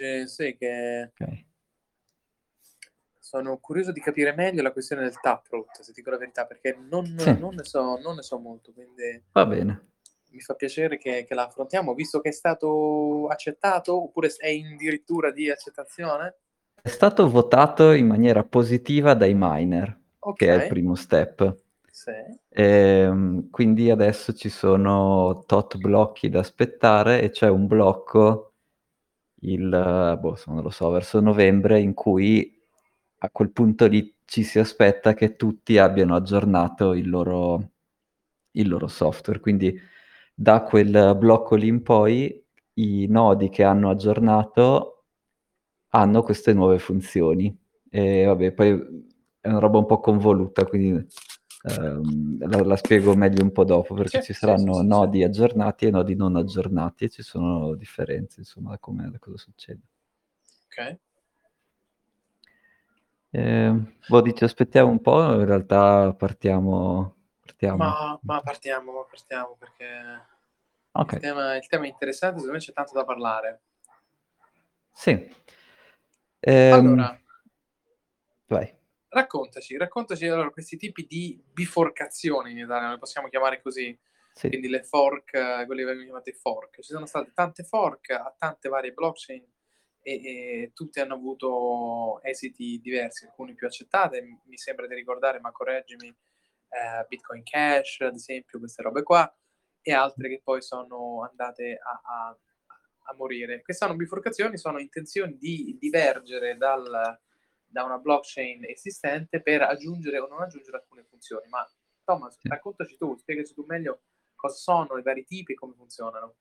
Eh, sì, che Ok. sono curioso di capire meglio la questione del Taproot, se dico la verità, perché non Sì. non ne so non ne so molto, quindi Va bene. mi fa piacere che che la affrontiamo, visto che è stato accettato, oppure è in dirittura di accettazione? È stato votato in maniera positiva dai miner, che è il Okay. primo step. Sì. Ehm, quindi adesso ci sono tot blocchi da aspettare e c'è un blocco il boh, non lo so, verso novembre in cui a quel punto lì ci si aspetta che tutti abbiano aggiornato il loro il loro software. Quindi da quel blocco lì in poi i nodi che hanno aggiornato hanno queste nuove funzioni. E vabbè, poi è una roba un po' convoluta, quindi, ehm, la la spiego meglio un po' dopo, perché Sì, ci saranno sì, sì. nodi aggiornati e nodi non aggiornati e ci sono differenze insomma da come da cosa succede. Okay. Ehm, boh, dici aspettiamo un po', in realtà partiamo partiamo. Ma ma partiamo, partiamo perché il Okay. tema il tema è interessante, secondo me c'è tanto da parlare. Sì. Ehm Allora Vai. Raccontaci, raccontaci allora questi tipi di biforcazioni in Italia, le possiamo chiamare così, Sì. quindi le fork, quelle che vengono chiamate fork. Ci sono state tante fork a tante varie blockchain e e tutte hanno avuto esiti diversi, alcuni più accettate, mi sembra di ricordare, ma correggimi, ehm, Bitcoin Cash ad esempio, queste robe qua, e altre che poi sono andate a a a morire. Queste sono biforcazioni, sono intenzioni di divergere dal da una blockchain esistente per aggiungere o non aggiungere alcune funzioni. Ma Thomas, raccontaci tu, spiegaci tu meglio cosa sono i vari tipi e come funzionano.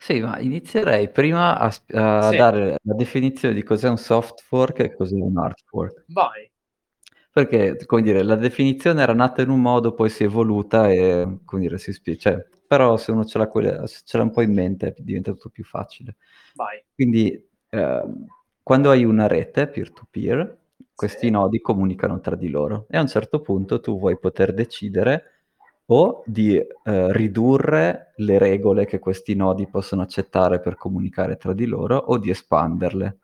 Sì, ma inizierei prima a a Sì. dare la definizione di cos'è un soft fork e cos'è un hard fork. Vai. Perché, come dire, la definizione era nata in un modo, poi si è evoluta e, come dire, si spie cioè, però se uno ce l'ha quella se ce l'ha un po' in mente diventa tutto più facile. Vai. Quindi, ehm, quando hai una rete peer to peer, questi Sì. nodi comunicano tra di loro e a un certo punto tu vuoi poter decidere o di, ehm, ridurre le regole che questi nodi possono accettare per comunicare tra di loro o di espanderle.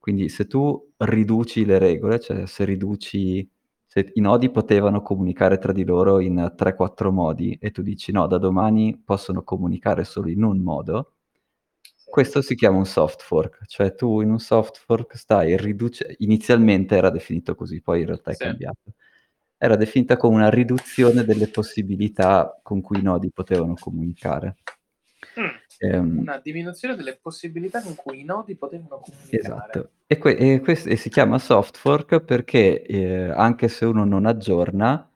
Quindi se tu riduci le regole, cioè se riduci se i nodi potevano comunicare tra di loro in 3, 4 modi e tu dici: "No, da domani possono comunicare solo in un modo". Questo si chiama un soft fork. Cioè tu in un soft fork stai riduce inizialmente era definito così, poi in realtà è Sì. cambiato. Era definita come una riduzione delle possibilità con cui i nodi potevano comunicare. Mh. Ehm Una diminuzione delle possibilità con cui i nodi potevano comunicare. Esatto. E que e ques e si chiama soft fork perché, ehm, anche se uno non aggiorna,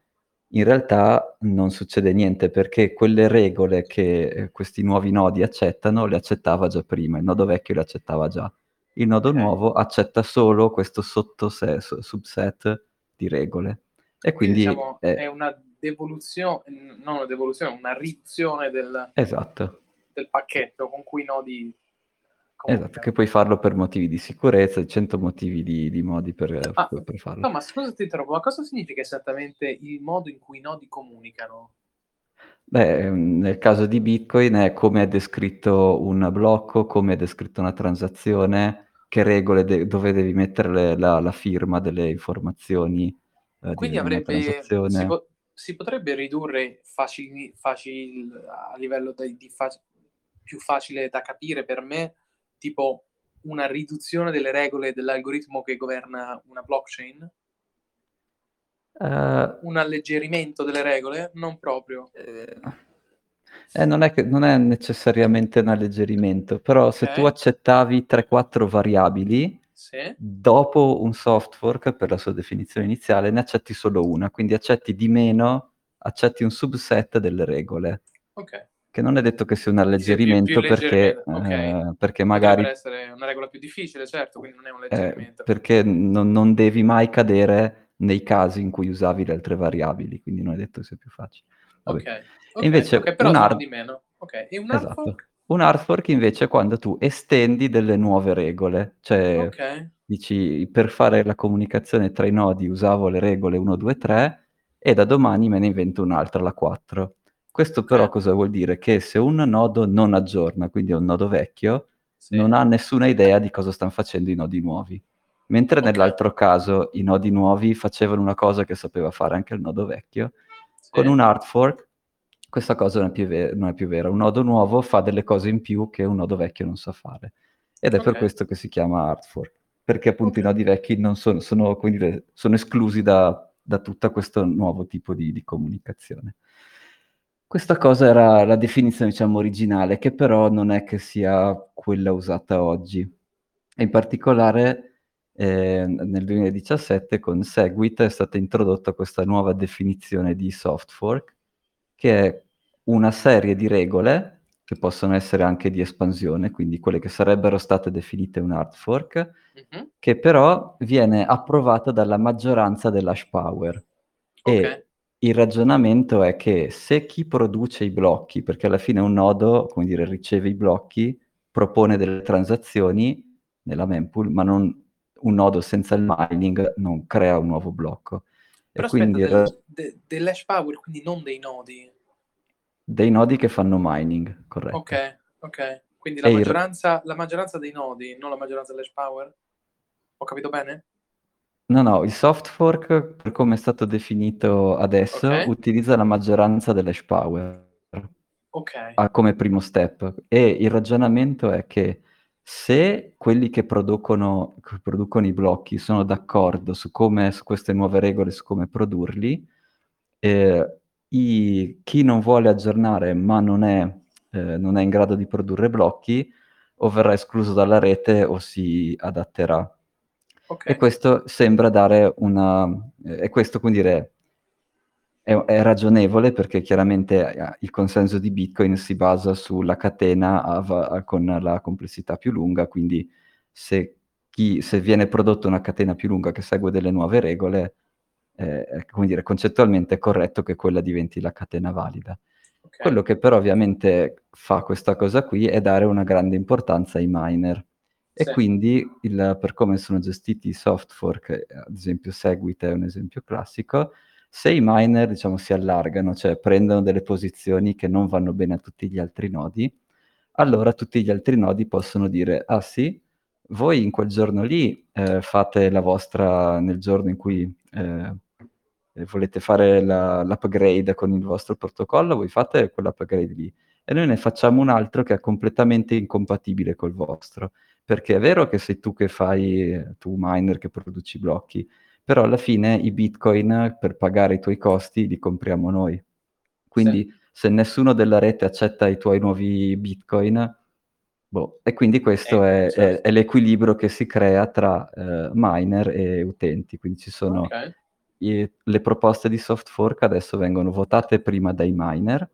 in realtà non succede niente, perché quelle regole che, ehm, questi nuovi nodi accettano, le accettava già prima, il nodo vecchio le accettava già. Il nodo Okay. nuovo accetta solo questo sottose su subset di regole e Quindi quindi diciamo è è una devoluzio n non una devoluzione, una riduzione del Esatto. del pacchetto con cui i nodi Esatto, comunicano. che puoi farlo per motivi di sicurezza, 100 motivi di di modi per Ma per farlo. Thomas, scusa se ti interrompo, ma cosa significa esattamente il modo in cui i nodi comunicano? Beh, ehm, nel caso di Bitcoin è come è descritto un blocco, come è descritta una transazione, che regole de dove devi mettere le la la firma delle informazioni, di Quindi avrebbe si po si potrebbe ridurre facili facil a livello dei di fac più facile da capire per me, tipo una riduzione delle regole dell'algoritmo che governa una blockchain? Ehm Un alleggerimento delle regole? Non proprio. Ehm, eh, non è che non è necessariamente un alleggerimento, però se tu Okay. accettavi 3, 4 variabili, Sì. dopo un soft fork, per la sua definizione iniziale, ne accetti solo 1, quindi accetti di meno, accetti un subset delle regole. Okay. Che non è detto che sia un sia più più alleggerimento perché alleggerimento, okay. ehm, perché Potrebbe magari essere una regola più difficile, certo, quindi non è un Ehm, alleggerimento. perché non non devi mai cadere nei casi in cui usavi le altre variabili, quindi non è detto che sia più facile. Vabbè. Okay, E okay, okay, invece però un hard di meno. Okay, e un hard esatto. fork? Un hard fork invece è quando tu estendi delle nuove regole, cioè Okay. dici: "Per fare la comunicazione tra i nodi usavo le regole 1, 2, 3 e da domani me ne invento un'altra, la 4". Questo però Okay. cosa vuol dire? Che se un nodo non aggiorna, quindi è un nodo vecchio, sì. non ha nessuna idea di cosa stanno facendo i nodi nuovi. Mentre okay. nell'altro caso i nodi nuovi facevano una cosa che sapeva fare anche il nodo vecchio, sì. con un hard fork questa cosa non è, più ver- non è più vera. Un nodo nuovo fa delle cose in più che un nodo vecchio non sa fare. Ed è okay. per questo che si chiama hard fork, perché appunto okay. i nodi vecchi non sono, sono, sono esclusi da, da, tutto questo nuovo tipo di, di comunicazione. Questa cosa era la definizione, diciamo, originale, che però non è che sia quella usata oggi. E in particolare eh, nel 2017 con Segwit è stata introdotta questa nuova definizione di soft fork, che è una serie di regole, che possono essere anche di espansione, quindi quelle che sarebbero state definite un hard fork, mm-hmm. che però viene approvata dalla maggioranza dell'hash power. Okay. E il ragionamento è che se chi produce i blocchi, perché alla fine un nodo, come dire, riceve i blocchi, propone delle transazioni nella mempool, ma non un nodo senza il mining non crea un nuovo blocco. Però e aspetta, quindi, del, de, dell'hash power, quindi non dei nodi. Dei nodi che fanno mining, corretto. Ok, ok. Quindi la maggioranza, il... la maggioranza, dei nodi, non la maggioranza dell'hash power? Ho capito bene? No, no, il soft fork, per come è stato definito adesso, okay. utilizza la maggioranza dell'hash power. Ok. come primo step. E il ragionamento è che se quelli che producono, che producono i blocchi sono d'accordo su, come, su queste nuove regole, su come produrli, eh, i, chi non vuole aggiornare ma non è, eh, non è in grado di produrre blocchi o verrà escluso dalla rete o si adatterà. Okay. E questo sembra dare una... Eh, e questo quindi è, è, ragionevole perché chiaramente eh, il consenso di Bitcoin si basa sulla catena a, a, con la complessità più lunga, quindi se, chi, se viene prodotta una catena più lunga che segue delle nuove regole, eh, come dire, concettualmente è corretto che quella diventi la catena valida. Okay. Quello che però ovviamente fa questa cosa qui è dare una grande importanza ai miner. E sì. quindi il, per come sono gestiti i soft fork, eh, ad esempio Segwit è un esempio classico, se i miner diciamo, si allargano, cioè prendono delle posizioni che non vanno bene a tutti gli altri nodi, allora tutti gli altri nodi possono dire, ah sì, voi in quel giorno lì eh, fate la vostra, nel giorno in cui eh, volete fare la, l'upgrade con il vostro protocollo, voi fate quell'upgrade lì. E noi ne facciamo un altro che è completamente incompatibile col vostro. Perché è vero che sei tu che fai, tu miner che produci blocchi, però alla fine i bitcoin per pagare i tuoi costi li compriamo noi. Quindi sì. se nessuno della rete accetta i tuoi nuovi bitcoin, Boh, e quindi questo eh, è, certo. è, è, l'equilibrio che si crea tra uh, miner e utenti. Quindi ci sono okay. i, le proposte di soft fork adesso vengono votate prima dai miner.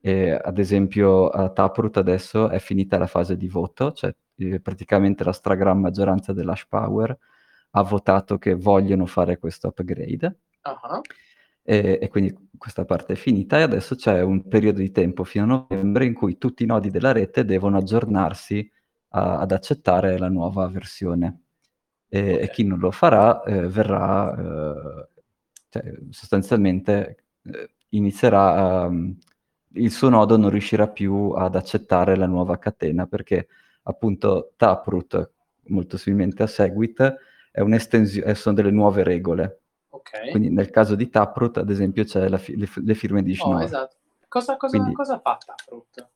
E, ad esempio a Taproot adesso è finita la fase di voto, cioè eh, praticamente la stragrande maggioranza dell'hash power ha votato che vogliono fare questo upgrade. Uh-huh. E, e, quindi questa parte è finita e adesso c'è un periodo di tempo fino a novembre in cui tutti i nodi della rete devono aggiornarsi a, ad accettare la nuova versione. E, okay. e chi non lo farà eh, verrà, eh, cioè, sostanzialmente eh, inizierà a, il suo nodo non riuscirà più ad accettare la nuova catena perché appunto Taproot, molto similmente a Segwit, è un'estensione, sono delle nuove regole Okay. Quindi nel caso di Taproot, ad esempio, c'è fi- le, le, firme di Schnorr. Oh, esatto. Cosa, cosa, Quindi... cosa fa Taproot?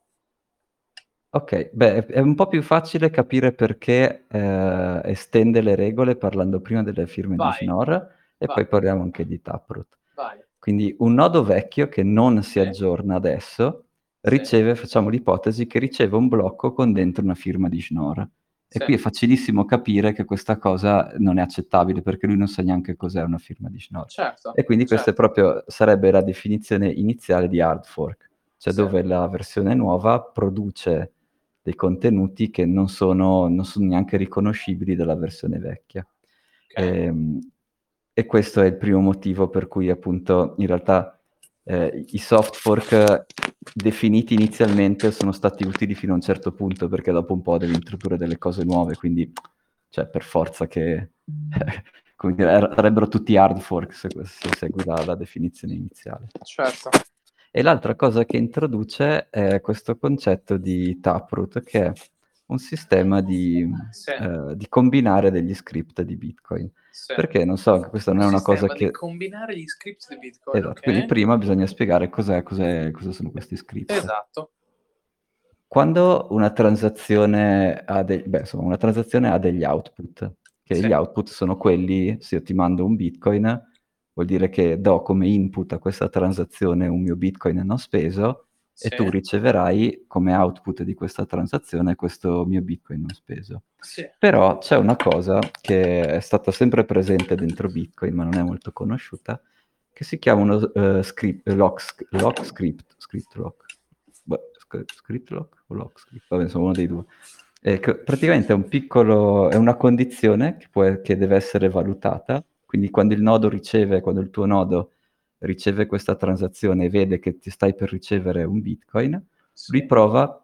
Ok, beh, è un po' più facile capire perché eh, estende le regole parlando prima delle firme Vai. di Schnorr e Vai. poi parliamo anche di Taproot. Vai. Quindi un nodo vecchio che non si aggiorna adesso riceve, sì. facciamo l'ipotesi, che riceve un blocco con dentro una firma di Schnorr. E sì. qui è facilissimo capire che questa cosa non è accettabile perché lui non sa neanche cos'è una firma di Schnorr. Certo, e quindi certo. questa proprio sarebbe la definizione iniziale di hard fork, cioè sì. dove la versione nuova produce dei contenuti che non sono, non sono neanche riconoscibili dalla versione vecchia. Okay. E, ehm, e questo è il primo motivo per cui appunto in realtà eh, i soft fork definiti inizialmente sono stati utili fino a un certo punto perché dopo un po' devi introdurre delle cose nuove, quindi cioè per forza che come dire, er-, sarebbero tutti hard fork se, se segui la, la, definizione iniziale. Certo. E l'altra cosa che introduce è questo concetto di taproot che è un sistema di, Sì. eh, di combinare degli script di Bitcoin. Sì. Perché non so, questa non è Un una cosa sistema di che... combinare gli script di Bitcoin, Esatto, ok? quindi prima bisogna spiegare cos'è, cos'è- cosa sono questi script. Esatto. Quando una transazione ha, de- beh, insomma, una transazione ha degli output, che Sì. gli output sono quelli, se io ti mando un bitcoin, vuol dire che do come input a questa transazione un mio bitcoin non speso e tu riceverai come output di questa transazione questo mio bitcoin non speso. Sì. Però c'è una cosa che è stata sempre presente dentro Bitcoin, ma non è molto conosciuta, che si chiama uno eh, script, lock, lock script, script lock. Beh, sc- script lock o lock script? Vabbè, insomma, uno dei due. Eh, praticamente è un piccolo, è una condizione che, può- che deve essere valutata, quindi quando il nodo riceve, quando il tuo nodo riceve questa transazione e vede che ti stai per ricevere un Bitcoin, Sì. lui prova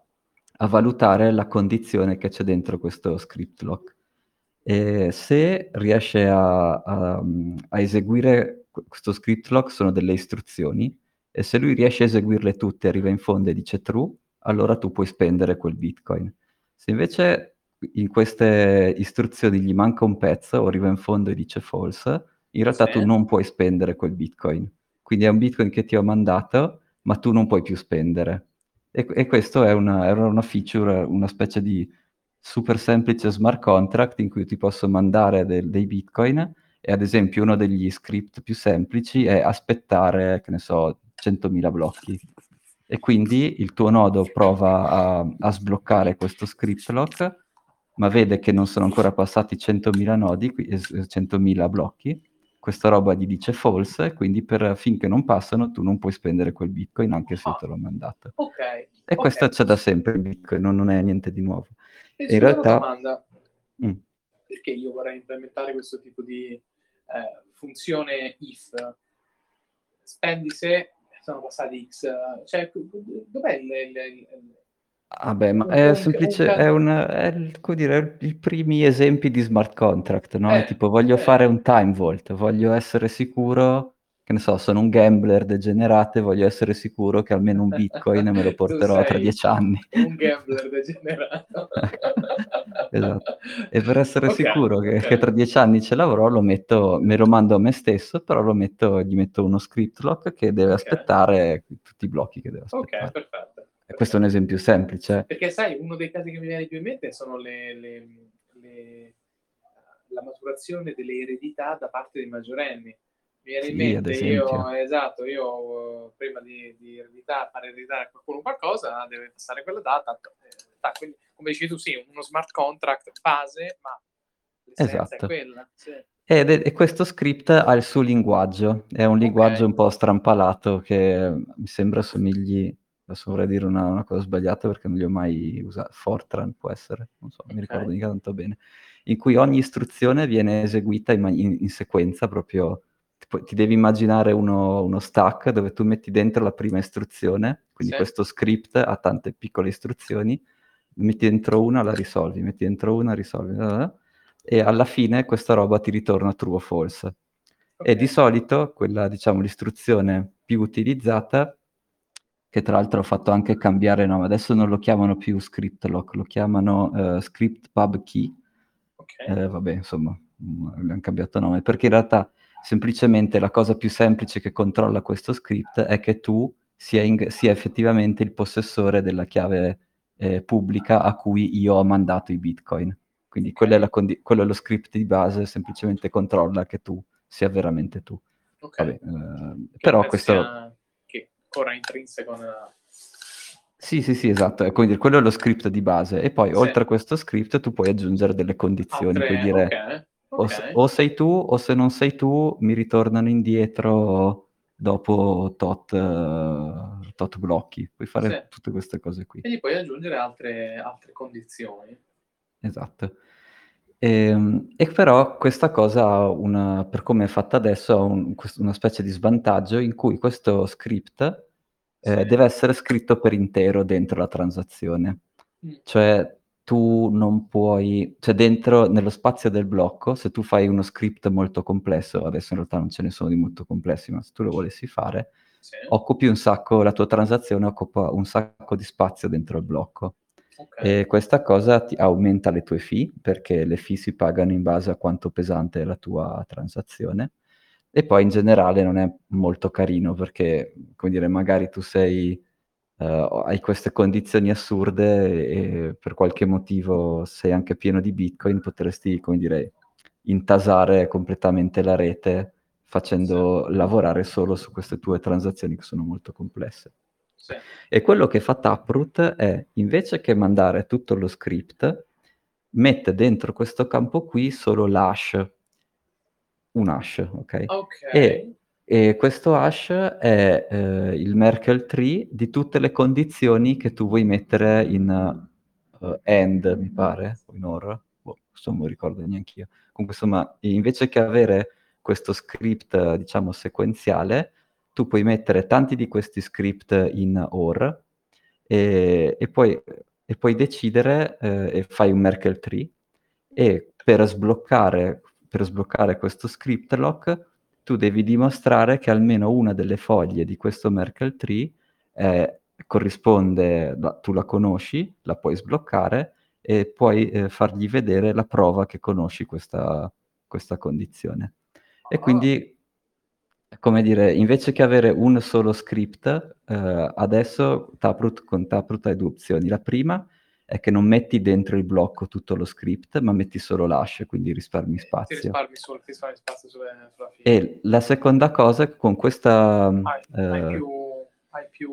a valutare la condizione che c'è dentro questo script lock. E se riesce a, a- a eseguire que- questo script lock sono delle istruzioni e se lui riesce a eseguirle tutte, arriva in fondo e dice true, allora tu puoi spendere quel bitcoin. Se invece in queste istruzioni gli manca un pezzo o arriva in fondo e dice false, in realtà Sì. tu non puoi spendere quel bitcoin. Quindi è un bitcoin che ti ho mandato, ma tu non puoi più spendere. E, e questo è una, una feature, una specie di super semplice smart contract in cui ti posso mandare del- dei bitcoin e ad esempio uno degli script più semplici è aspettare, che ne so, 100.000 blocchi. E quindi il tuo nodo prova a, a sbloccare questo script lock, ma vede che non sono ancora passati 100.000 nodi, qui- eh, 100.000 blocchi. Questa roba gli dice false, e quindi per, finché non passano tu non puoi spendere quel bitcoin anche se io te l'ho mandato. Ok. E ok. questo c'è da sempre in Bitcoin, non, non è niente di nuovo. E in realtà- domanda. Mm. Perché io vorrei implementare questo tipo di eh, funzione if? Spendi se sono passati X. Cioè, dov'è il... il- il- Vabbè, ma Un- è semplice, è, un, è il- come dire, i primi esempi di smart contract, no? È Eh, tipo, voglio eh. fare un time vault, voglio essere sicuro, che ne so, sono un gambler degenerato e voglio essere sicuro che almeno un bitcoin me lo Tu porterò tra sei dieci anni. Un gambler degenerato. Esatto. E per essere Ok, sicuro che, ok. che tra dieci anni ce l'avrò, lo metto, me lo mando a me stesso, però lo metto, gli metto uno script lock che deve Ok. aspettare tutti i blocchi che deve Ok, aspettare. perfetto. Questo è un esempio semplice. Perché sai, uno dei casi che mi viene più in mente sono le, le- le- la maturazione delle eredità da parte dei magorenni. Mi viene in Sì, ad mente, io, esatto, io eh, prima di, di ereditare, fare ereditare a qualcuno qualcosa, deve passare quella data. eh, quindi, come dici tu, sì, uno smart contract base, ma l'essenza Esatto. è quella. Sì. Ed è- e questo script ha il suo linguaggio, è un linguaggio Ok. un po' strampalato che mi sembra somigli, adesso vorrei dire una, una cosa sbagliata perché non li ho mai usati, Fortran può essere, non so, mi Ok. ricordo mica tanto bene, in cui ogni istruzione viene eseguita in, in- in sequenza, proprio tipo, ti devi immaginare uno, uno stack dove tu metti dentro la prima istruzione, quindi Sì. questo script ha tante piccole istruzioni, metti dentro una, la risolvi, metti dentro una, risolvi, eh, e alla fine questa roba ti ritorna true o false. E Ok. di solito quella, diciamo, l'istruzione più utilizzata, che tra l'altro ho fatto anche cambiare nome, adesso non lo chiamano più script lock, lo chiamano eh, script pub key, Ok. eh, vabbè, insomma, mm, abbiamo cambiato nome, perché in realtà semplicemente la cosa più semplice che controlla questo script è che tu sia, in- sia effettivamente il possessore della chiave eh, pubblica a cui io ho mandato i bitcoin. Quindi Ok. quella è la condi- quello è lo script di base, semplicemente controlla che tu sia veramente tu. Ok. Vabbè, eh, però questo... sia- che corra intrinseco nella... Sì, sì, sì, esatto, è quindi quello è lo script di base e poi Sì. oltre a questo script tu puoi aggiungere delle condizioni, puoi Altre- dire ok, o, ok. s- o sei tu o se non sei tu mi ritornano indietro dopo tot, eh, tot blocchi, puoi fare Sì. tutte queste cose qui. E gli puoi aggiungere altre, altre condizioni. Esatto. Ehm, E, però questa cosa, ha una, per come è fatta adesso, ha un- una specie di svantaggio in cui questo script eh, deve essere scritto per intero dentro la transazione. Mm. Cioè tu non puoi, cioè dentro nello spazio del blocco, se tu fai uno script molto complesso, adesso in realtà non ce ne sono di molto complessi, ma se tu lo volessi fare, Sì. occupi un sacco, la tua transazione occupa un sacco di spazio dentro il blocco. Okay. E questa cosa ti aumenta le tue fee, perché le fee si pagano in base a quanto pesante è la tua transazione. E poi in generale non è molto carino perché, come dire, magari tu sei uh, hai queste condizioni assurde e per qualche motivo sei anche pieno di Bitcoin, potresti, come dire, intasare completamente la rete facendo sì. lavorare solo su queste tue transazioni che sono molto complesse. Sì. E quello che fa Taproot è, invece che mandare tutto lo script, mette dentro questo campo qui solo l'hash, un hash, ok? Ok. E e questo hash è eh, il Merkle tree di tutte le condizioni che tu vuoi mettere in uh, AND, mi pare, o in OR, boh, non mi ricordo neanche io. Comunque, insomma, invece che avere questo script, diciamo, sequenziale, tu puoi mettere tanti di questi script in OR e, e, poi, e puoi decidere eh, e fai un Merkle tree e per sbloccare, per sbloccare questo script lock tu devi dimostrare che almeno una delle foglie di questo Merkle tree eh, corrisponde, tu la conosci, la puoi sbloccare e puoi eh, fargli vedere la prova che conosci questa, questa condizione. E ah. quindi, come dire, invece che avere un solo script, eh, adesso Taproot, con Taproot hai due opzioni. La prima è che non metti dentro il blocco tutto lo script, ma metti solo l'hash, quindi risparmi spazio. Ti risparmi, sul, ti risparmi spazio sulla fine. E la seconda cosa è che con questa... Hai, eh, hai, più, hai più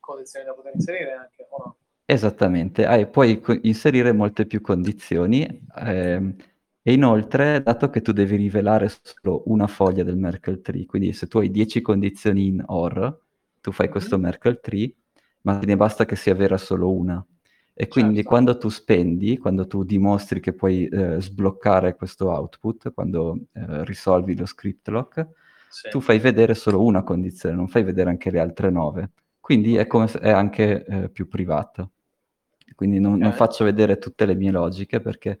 condizioni da poter inserire anche, o no? Esattamente, hai, puoi co- inserire molte più condizioni eh, e inoltre, dato che tu devi rivelare solo una foglia del Merkle tree, quindi se tu hai 10 condizioni in OR, tu fai mm-hmm. questo Merkle tree, ma ne basta che sia vera solo una. E quindi certo. quando tu spendi, quando tu dimostri che puoi eh, sbloccare questo output, quando eh, risolvi lo script lock, sì. tu fai vedere solo una condizione, non fai vedere anche le altre nove. Quindi è, come è anche eh, più privata. Quindi non, non, faccio vedere tutte le mie logiche perché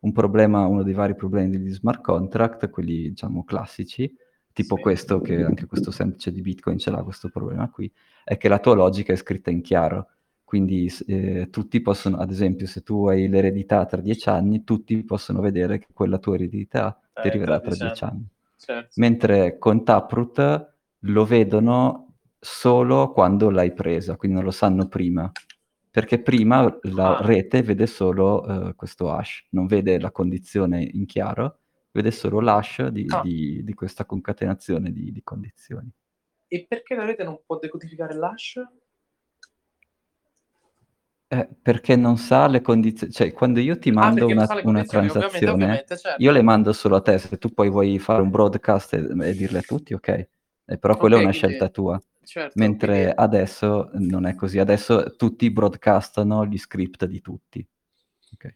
un problema, uno dei vari problemi degli smart contract, quelli diciamo classici, tipo sì. questo, che anche questo semplice di Bitcoin ce l'ha questo problema qui, è che la tua logica è scritta in chiaro quindi eh, tutti possono, ad esempio, se tu hai l'eredità tra dieci anni, tutti possono vedere che quella tua eredità eh, deriverà tra dieci anni. Certo. Mentre con Taproot lo vedono solo quando l'hai presa, quindi non lo sanno prima. Perché prima la ah. rete vede solo uh, questo hash, non vede la condizione in chiaro, vede solo l'hash di, ah. di, di questa concatenazione di, di condizioni. E perché la rete non può decodificare l'hash? Eh, perché non sa le condizioni, cioè quando io ti ah, mando ah, una, una transazione, ovviamente, ovviamente, certo. io le mando solo a te, se tu poi vuoi fare un broadcast e, e dirle a tutti, ok, eh, però quella okay, è una quindi, scelta tua. Certo, Mentre quindi... adesso non è così, adesso tutti broadcastano gli script di tutti. Okay.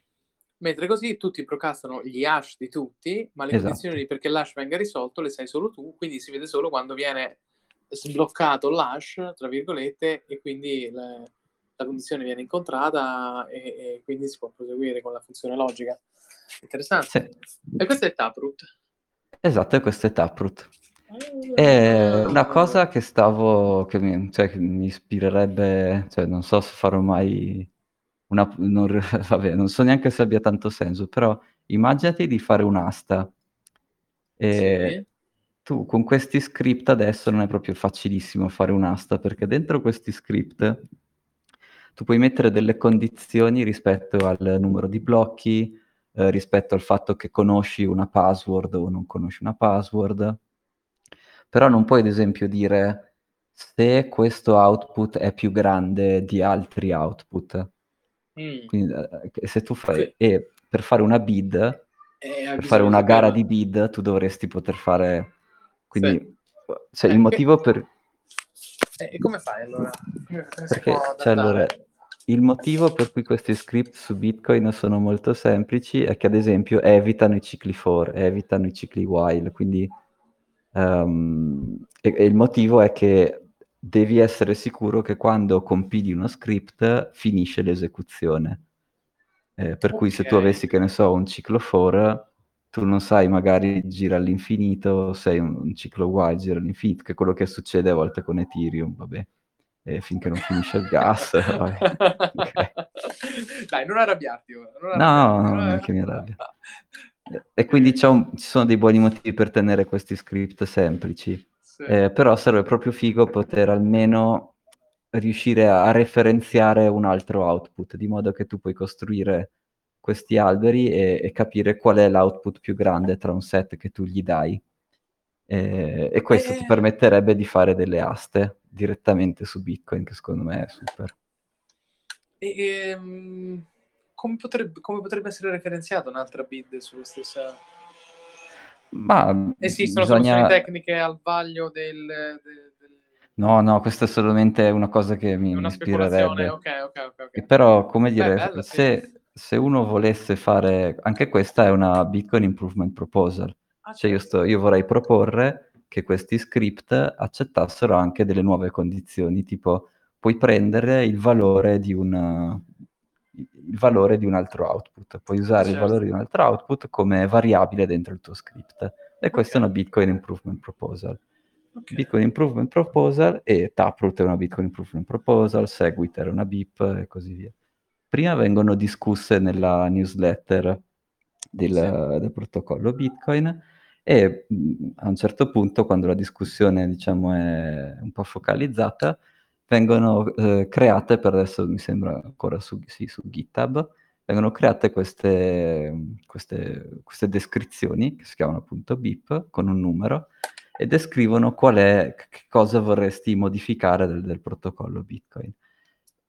Mentre così tutti broadcastano gli hash di tutti, ma le esatto. condizioni perché l'hash venga risolto le sai solo tu, quindi si vede solo quando viene sbloccato l'hash, tra virgolette, e quindi... Le la condizione viene incontrata e, e, quindi si può proseguire con la funzione logica. Interessante. Sì. E questo è Taproot. Esatto, e questo è Taproot. È una cosa che stavo, che mi, cioè, che mi ispirerebbe, cioè, non so se farò mai una, non, vabbè, non so neanche se abbia tanto senso, però immaginati di fare un'asta. E sì. tu con questi script adesso non è proprio facilissimo fare un'asta, perché dentro questi script tu puoi mettere delle condizioni rispetto al numero di blocchi, eh, rispetto al fatto che conosci una password o non conosci una password, però non puoi ad esempio dire se questo output è più grande di altri output. Mm. Quindi, eh, se tu fai, sì. e per fare una bid, eh, per fare una gara di bid, tu dovresti poter fare, quindi, sì. cioè, il motivo per... E come fai allora? Perché, cioè, allora, il motivo per cui questi script su Bitcoin sono molto semplici è che ad esempio evitano i cicli for, evitano i cicli while, quindi um, e, e il motivo è che devi essere sicuro che quando compili uno script finisce l'esecuzione. Eh, per okay. cui se tu avessi, che ne so, un ciclo for, tu non sai, magari gira all'infinito, sei un, un ciclo while, gira all'infinito, che è quello che succede a volte con Ethereum, vabbè eh, finché non finisce il gas. okay. Dai, non arrabbiarti ora. Non no, no, non è che mi arrabbio. E quindi un, ci sono dei buoni motivi per tenere questi script semplici. Sì. Eh, però sarebbe proprio figo poter almeno riuscire a referenziare un altro output, di modo che tu puoi costruire questi alberi e, e capire qual è l'output più grande tra un set che tu gli dai. Eh, e questo eh... ti permetterebbe di fare delle aste direttamente su Bitcoin, che secondo me è super. E, ehm, come, potrebbe, come, potrebbe, essere referenziata un'altra bid sulla stessa... Ma esistono bisogna... soluzioni tecniche al vaglio del, del, del, No, no, questa è solamente una cosa che mi, mi ispirerebbe. Okay, okay, okay, Però, come dire, Beh, bello, se, sì. se, uno volesse fare... Anche questa è una Bitcoin Improvement Proposal. Ah, cioè, io, certo. sto, io vorrei proporre che questi script accettassero anche delle nuove condizioni, tipo puoi prendere il valore di un, il valore di un altro output, puoi usare certo. il valore di un altro output come variabile dentro il tuo script. E questa okay. è una Bitcoin Improvement Proposal. Okay. Bitcoin Improvement Proposal e Taproot è una Bitcoin Improvement Proposal, Segwit era una BIP e così via. Prima vengono discusse nella newsletter del, sì. del protocollo Bitcoin e mh, a un certo punto, quando la discussione diciamo, è un po' focalizzata, vengono eh, create, per adesso mi sembra ancora su, sì, su GitHub, vengono create queste, queste, queste, descrizioni, che si chiamano appunto BIP, con un numero, e descrivono qual è, che cosa vorresti modificare del, del protocollo Bitcoin.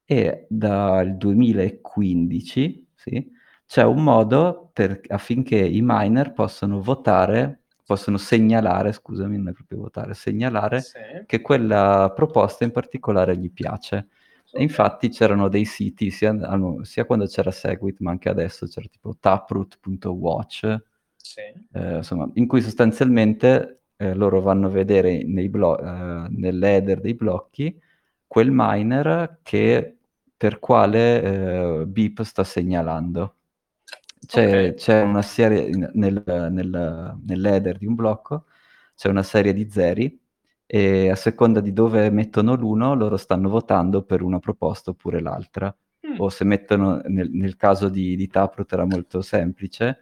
E dal 2015 sì, c'è un modo per, affinché i miner possano votare possono segnalare, scusami, non è proprio votare, segnalare sì. che quella proposta in particolare gli piace. Okay. E infatti c'erano dei siti, sia, sia, quando c'era Segwit, ma anche adesso c'era tipo taproot.watch, sì. eh, insomma, in cui sostanzialmente eh, loro vanno a vedere blo- eh, nell'header dei blocchi quel miner che per quale eh, BIP sta segnalando. C'è, okay. c'è una serie, nel, nel, nell'header di un blocco, c'è una serie di zeri e a seconda di dove mettono l'uno, loro stanno votando per una proposta oppure l'altra. Mm. O se mettono, nel, nel caso di, di Taproot era molto semplice,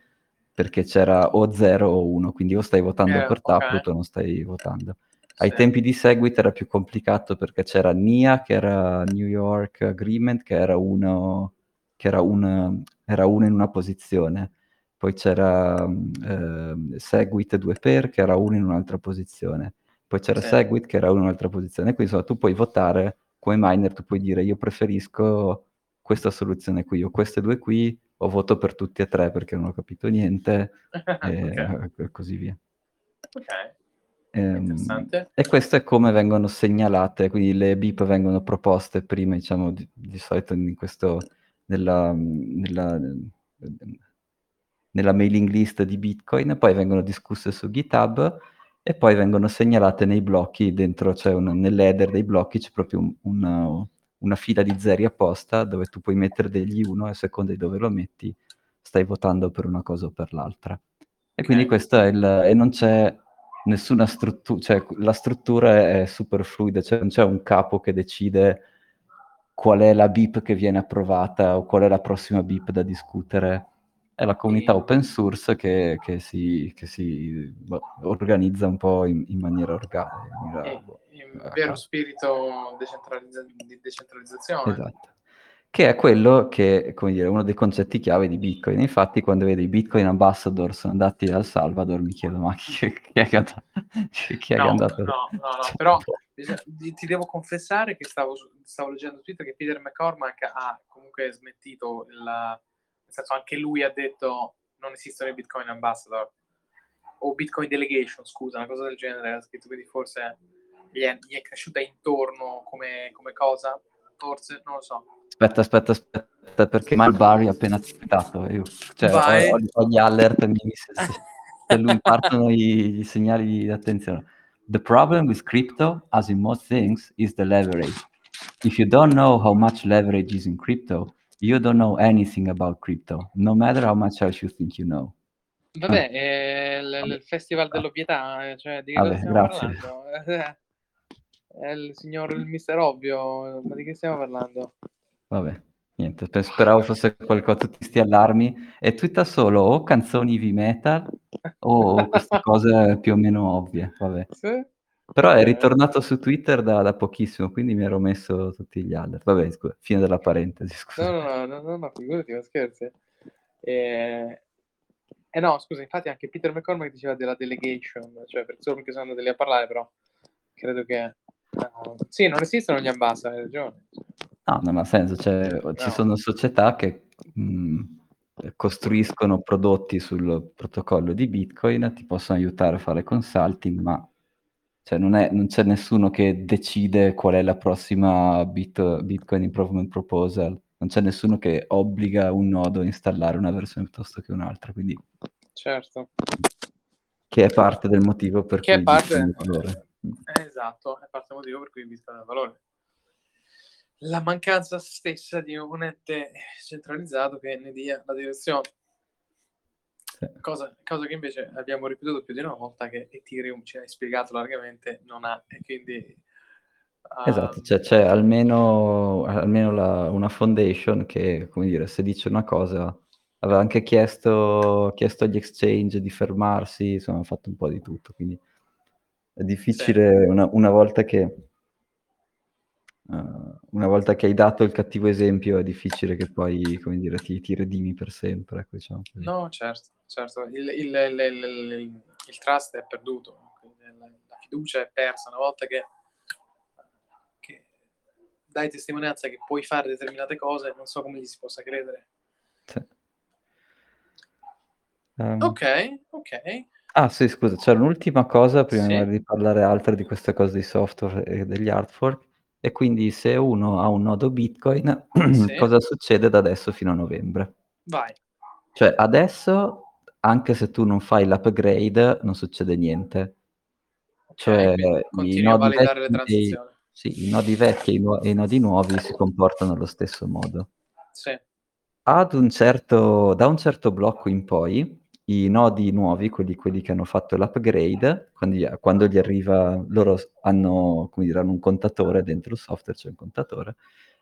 perché c'era o 0 o 1, quindi o stai votando eh, per Taproot okay. o non stai votando. Ai sì. tempi di Segwit era più complicato perché c'era NIA, che era New York Agreement, che era uno che era, un, era uno in una posizione, poi c'era eh, Segwit 2 per che era uno in un'altra posizione, poi c'era sì. Segwit che era uno in un'altra posizione, quindi insomma tu puoi votare come miner, tu puoi dire io preferisco questa soluzione qui o queste due qui o voto per tutti e tre perché non ho capito niente e, okay. e così via. Ok. Ehm, e questo è come vengono segnalate, quindi le BIP vengono proposte prima, diciamo, di, di solito in questo nella, nella, nella mailing list di Bitcoin, poi vengono discusse su GitHub e poi vengono segnalate nei blocchi, dentro c'è cioè nell'header dei blocchi c'è proprio un, una, una, fila di zeri apposta dove tu puoi mettere degli uno e a seconda di dove lo metti stai votando per una cosa o per l'altra. E quindi questo è il... e non c'è nessuna struttura, cioè la struttura è super fluida, cioè non c'è un capo che decide qual è la BIP che viene approvata o qual è la prossima BIP da discutere. È la comunità open source che, che si, che si boh, organizza un po' in, in maniera organica. In, in vero spirito decentralizza- di decentralizzazione. Esatto che è quello che, come dire, uno dei concetti chiave di Bitcoin. Infatti, quando vedo i Bitcoin ambassador sono andati al Salvador, mi chiedo, ma chi, chi è che è no, andato? No, no, no, però ti devo confessare che stavo, stavo leggendo Twitter che Peter McCormack ha comunque smentito il... Nel senso, anche lui ha detto non esistono i Bitcoin ambassador o Bitcoin delegation, scusa, una cosa del genere, ha scritto, quindi forse gli è, gli è cresciuta intorno come, come cosa, forse, non lo so. Aspetta, aspetta, aspetta, perché Mal Barry ha appena citato. Io, cioè, ho, ho, gli alert mi, se, se lui partono i, i segnali di attenzione. The problem with crypto, as in most things, is the leverage. If you don't know how much leverage is in crypto, you don't know anything about crypto, no matter how much else you think you know. Vabbè, ah. è l- il festival dell'ovvietà, eh, cioè di che Vabbè, stiamo grazie. parlando? È il signor il mister ovvio, ma di che stiamo parlando? Vabbè. Niente, pe speravo fosse qualcosa tutti 'sti allarmi e twitta solo o canzoni heavy metal o queste cose più o meno ovvie, vabbè. Sì, Però è okay. ritornato su Twitter da da pochissimo, quindi mi ero messo tutti gli alert. Vabbè scusa, fine della parentesi, scusa. no, no, no, no, no, figurati, ma scherzi? Ehm, eh no, scusa, infatti anche Peter McCormack diceva della delegation, cioè per solo perché sono andati lì a parlare, però credo che uh, sì, non esistono gli ambassador, hai ragione. No, non ha senso, cioè ci No. sono società che, mhmm, costruiscono prodotti sul protocollo di Bitcoin, ti possono aiutare a fare consulting, ma cioè non è non c'è nessuno che decide qual è la prossima bit Bitcoin Improvement Proposal, non c'è nessuno che obbliga un nodo a installare una versione piuttosto che un'altra, quindi Certo. che è parte del motivo per Che cui è parte Bitcoin ha valore. Mh. esatto, è parte del motivo per cui Bitcoin ha valore. La mancanza stessa di un ente centralizzato che ne dia la direzione. Sì. Cosa cosa che invece abbiamo ripetuto più di una volta che Ethereum, ci hai spiegato largamente, non ha e quindi, Esatto, uhm cioè c'è almeno almeno la una foundation che, come dire, se dice una cosa aveva anche chiesto chiesto agli exchange di fermarsi, insomma ha fatto un po' di tutto, quindi è Sì. difficile una una volta che uhm, una volta che hai dato il cattivo esempio è difficile che poi, come dire, ti ti redimi per sempre, ecco, diciamo. No, certo, certo. Il il l l l il trust è perduto, la fiducia è persa una volta che che dai testimonianza che puoi fare determinate cose, non so come gli si possa credere. Sì. Ehm Okay, okay. Ah sì, scusa, c'era un'ultima cosa prima Sì. di parlare altre di queste cose di software e degli hard fork, e quindi se uno ha un nodo Bitcoin, Sì. cosa succede da adesso fino a novembre? Vai. Cioè adesso, anche se tu non fai l'upgrade, non succede niente. Okay, Cioè quindi i nodi validare le vecchi e sì, i nodi vecchi e i nuo e i nodi nuovi si comportano allo stesso modo. Sì. Ad un certo da un certo blocco in poi, i nodi nuovi, quelli quelli che hanno fatto l'upgrade, quindi a quando gli arriva loro hanno come dire, hanno un contatore dentro il software, c'è un contatore,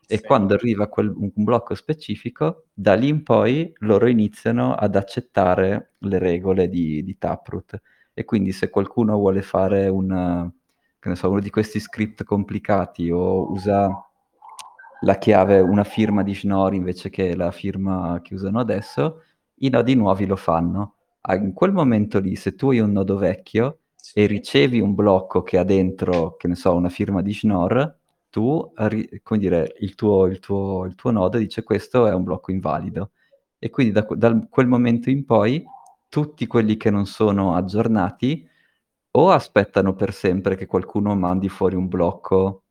e Sì. quando arriva quel un un blocco specifico, da lì in poi loro iniziano ad accettare le regole di di Taproot. E quindi se qualcuno vuole fare un che ne so, uno di questi script complicati o usa la chiave una firma di Schnorr invece che la firma che usano adesso, i nodi nuovi lo fanno. A in quel momento lì, se tu hai un nodo vecchio e ricevi un blocco che ha dentro, che ne so, una firma di Schnorr, tu come dire, il tuo il tuo il tuo nodo dice: "Questo è un blocco invalido." E quindi da dal quel momento in poi, tutti quelli che non sono aggiornati o aspettano per sempre che qualcuno mandi fuori un blocco,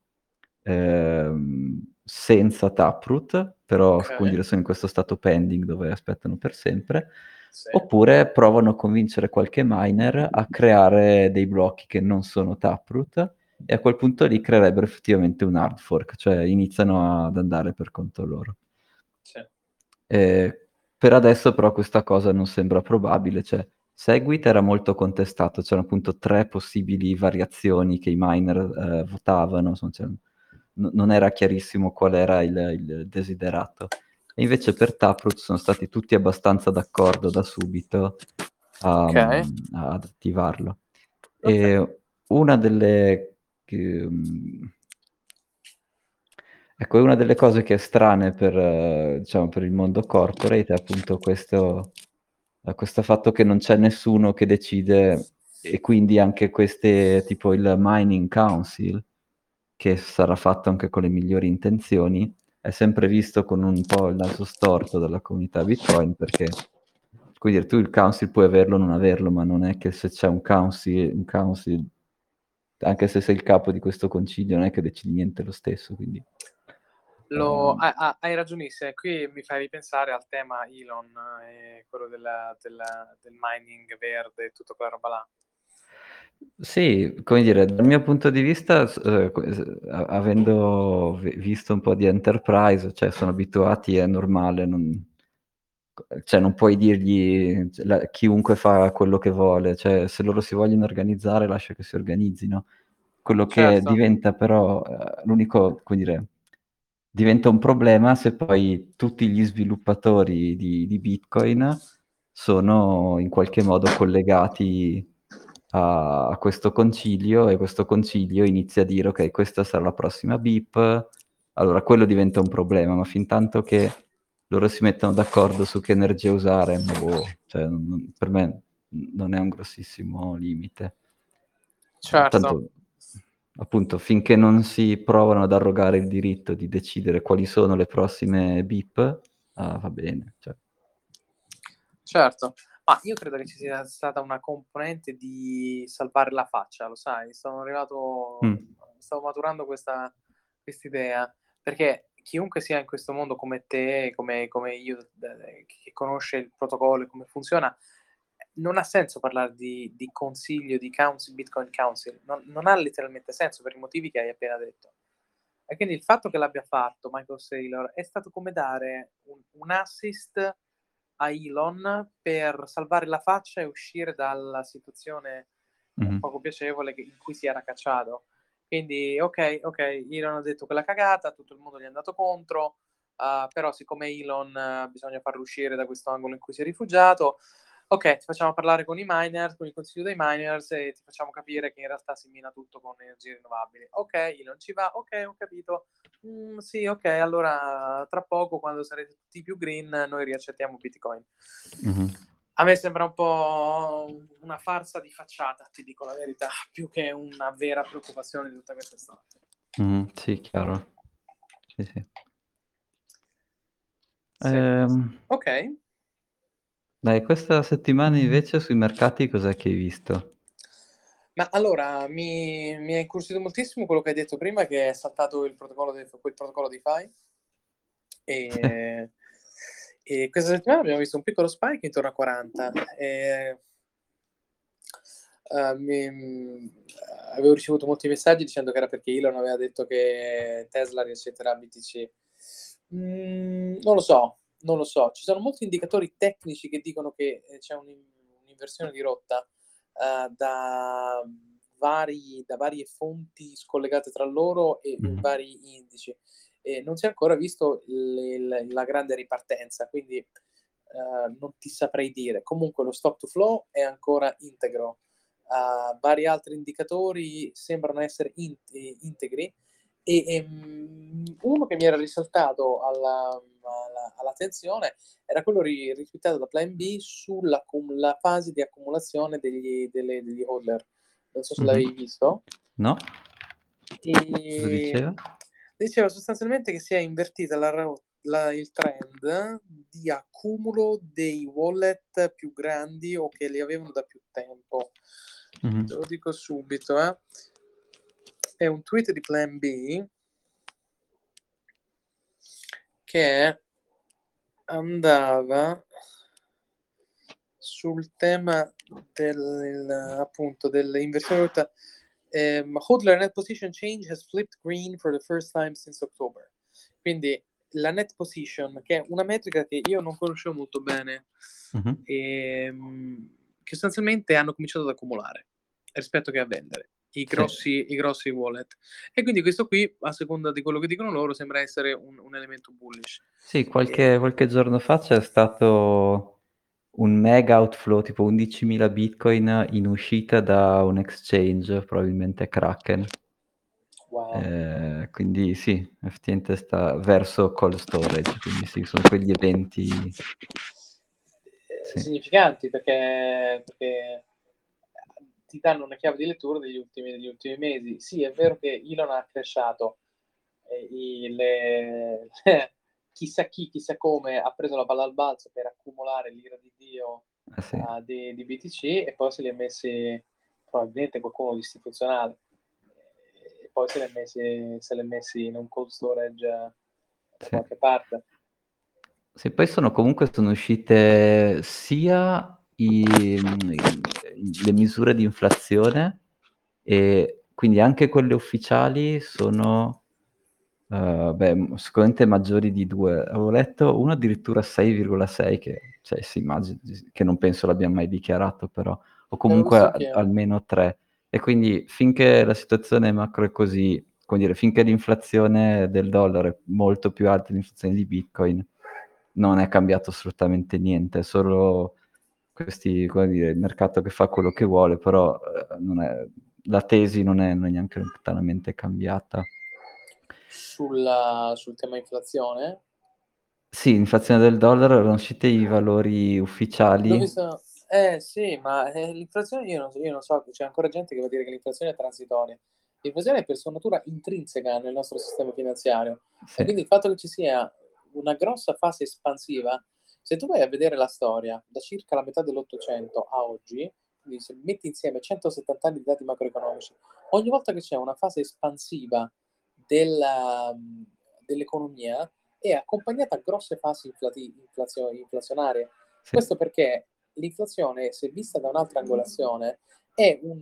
ehm, senza Taproot, però come Okay. dire, sono in questo stato pending dove aspettano per sempre, Sì. oppure provano a convincere qualche miner a creare dei blocchi che non sono Taproot e a quel punto lì creerebbero effettivamente un hard fork, cioè iniziano ad andare per conto loro. Sì. Ehm, per adesso però questa cosa non sembra probabile, cioè Segwit era molto contestato, c'erano appunto 3 possibili variazioni che i miner, ehm, votavano, insomma c'erano no non era chiarissimo qual era il il desiderato. E invece per Taproot sono stati tutti abbastanza d'accordo da subito a Okay. ad attivarlo. Okay. E una delle mhmm ecco, è una delle cose che è strane per diciamo per il mondo corporate è appunto questo questo fatto che non c'è nessuno che decide e quindi anche queste tipo il Mining Council, che sarà fatto anche con le migliori intenzioni, è sempre visto con un po' il naso storto dalla comunità Bitcoin perché, dire, tu il council puoi averlo o non averlo, ma non è che se c'è un counci un council anche se sei il capo di questo concilio, non è che decidi niente lo stesso, quindi Lo ha ha hai ragionissime. Qui mi fai ripensare al tema Elon e quello della della del mining verde e tutta quella roba là. Sì, come dire, dal mio punto di vista s que s a avendo vi visto un po' di enterprise, cioè sono abituati, è normale, non cioè non puoi dirgli la chiunque fa quello che vuole, cioè se loro si vogliono organizzare lascia che si organizzino. Quello che Certo. diventa però, ehm, l'unico come dire diventa un problema se poi tutti gli sviluppatori di, di Bitcoin sono in qualche modo collegati a, questo concilio e questo concilio inizia a dire ok, questa sarà la prossima BIP, allora quello diventa un problema, ma fin tanto che loro si mettono d'accordo su che energia usare, boh, cioè, non, per me non è un grossissimo limite. Certo. Tanto, appunto, finché non si provano ad arrogare il diritto di decidere quali sono le prossime BIP, ah, va bene. Cioè. Certo, ma io credo che ci sia stata una componente di salvare la faccia, lo sai, sono arrivato, mm. stavo maturando questa idea, perché chiunque sia in questo mondo come te, come, come io, che conosce il protocollo e come funziona, non ha senso parlare di, di consiglio di council, Bitcoin Council, non, non, ha letteralmente senso per i motivi che hai appena detto. E quindi il fatto che l'abbia fatto Michael Saylor è stato come dare un, un assist a Elon per salvare la faccia e uscire dalla situazione mm-hmm. poco piacevole in cui si era cacciato. Quindi, ok, ok, Elon ha detto quella cagata, tutto il mondo gli è andato contro, uh, però siccome Elon uh, bisogna farlo uscire da questo angolo in cui si è rifugiato, ok, ti facciamo parlare con i miners, con il consiglio dei miners e ti facciamo capire che in realtà si mina tutto con energie rinnovabili. Ok, non ci va, ok, ho capito. Mm, sì, ok, allora tra poco, quando sarete tutti più green, noi riaccettiamo Bitcoin. Mm-hmm. A me sembra un po' una farsa di facciata, ti dico la verità, più che una vera preoccupazione di tutta questa storia. Mm, sì, chiaro. Sì, sì. sì. Ehm... Ok. Dai, questa settimana invece sui mercati cos'è che hai visto? Ma allora, mi, mi è incuriosito moltissimo quello che hai detto prima, che è saltato il protocollo di, quel protocollo di FI. E, e questa settimana abbiamo visto un piccolo spike intorno a 40. E, uh, mi, avevo ricevuto molti messaggi dicendo che era perché Elon aveva detto che Tesla riaccetterà BTC. Mm, non lo so, non lo so, ci sono molti indicatori tecnici che dicono che eh, c'è un'inversione di rotta uh, da, vari, da, varie fonti scollegate tra loro e mm. vari indici. E non si è ancora visto le, le, la grande ripartenza, quindi uh, non ti saprei dire. Comunque lo stop to flow è ancora integro. Uh, vari altri indicatori sembrano essere in, integri e, e um, uno che mi era risaltato alla, alla, all'attenzione era quello ritwittato da Plan B sulla fase di accumulazione degli, delle, degli holder. Non so se mm-hmm. l'avevi visto. No. E... Diceva? Diceva sostanzialmente che si è invertita la, la, il trend di accumulo dei wallet più grandi o che li avevano da più tempo. Mm-hmm. Te lo dico subito, eh. È un tweet di Plan B che andava sul tema del, appunto dell'inversione rotta. Um, Hodler net position change has flipped green for the first time since October. Quindi la net position, che è una metrica che io non conoscevo molto bene, uh-huh. e, um, che sostanzialmente hanno cominciato ad accumulare rispetto che a vendere i grossi, sì. i grossi wallet. E quindi questo qui, a seconda di quello che dicono loro, sembra essere un, un elemento bullish. Sì, qualche, e... qualche, giorno fa c'è stato un mega outflow, tipo 11.000 bitcoin in uscita da un exchange, probabilmente Kraken. Wow. Eh, quindi sì, effettivamente sta verso cold storage, quindi sì, sono quegli eventi... Sì. Significanti perché, perché ti danno una chiave di lettura degli ultimi, degli ultimi mesi. Sì, è vero che Elon ha cresciato, eh, le, chissà chi, chissà come ha preso la palla al balzo per accumulare l'ira di Dio ah, sì. uh, di, di, BTC e poi se li ha messi probabilmente qualcuno di istituzionale e poi se li ha messi, se li ha messi in un cold storage da sì. qualche parte. Sì, poi sono comunque sono uscite sia i, le misure di inflazione e quindi anche quelle ufficiali sono uh, beh, sicuramente maggiori di due. Avevo letto uno addirittura 6,6 che, cioè, si immagina, che non penso l'abbia mai dichiarato però, o comunque a, almeno 3. E quindi finché la situazione macro è così come dire, finché l'inflazione del dollaro è molto più alta dell'inflazione di Bitcoin, non è cambiato assolutamente niente, è solo questi, come dire, il mercato che fa quello che vuole, però eh, non è, la tesi non è, non è neanche lontanamente cambiata. Sulla, sul tema inflazione? Sì, inflazione del dollaro, erano usciti i valori ufficiali. Visto... Eh sì, ma eh, l'inflazione io non, io non so, c'è ancora gente che va a dire che l'inflazione è transitoria. L'inflazione è per sua natura intrinseca nel nostro sistema finanziario. Sì. E quindi il fatto che ci sia una grossa fase espansiva, se tu vai a vedere la storia da circa la metà dell'Ottocento a oggi, quindi se metti insieme 170 anni di dati macroeconomici, ogni volta che c'è una fase espansiva della, dell'economia è accompagnata a grosse fasi inflati- inflazio- inflazionarie. Questo perché l'inflazione, se vista da un'altra angolazione, è un,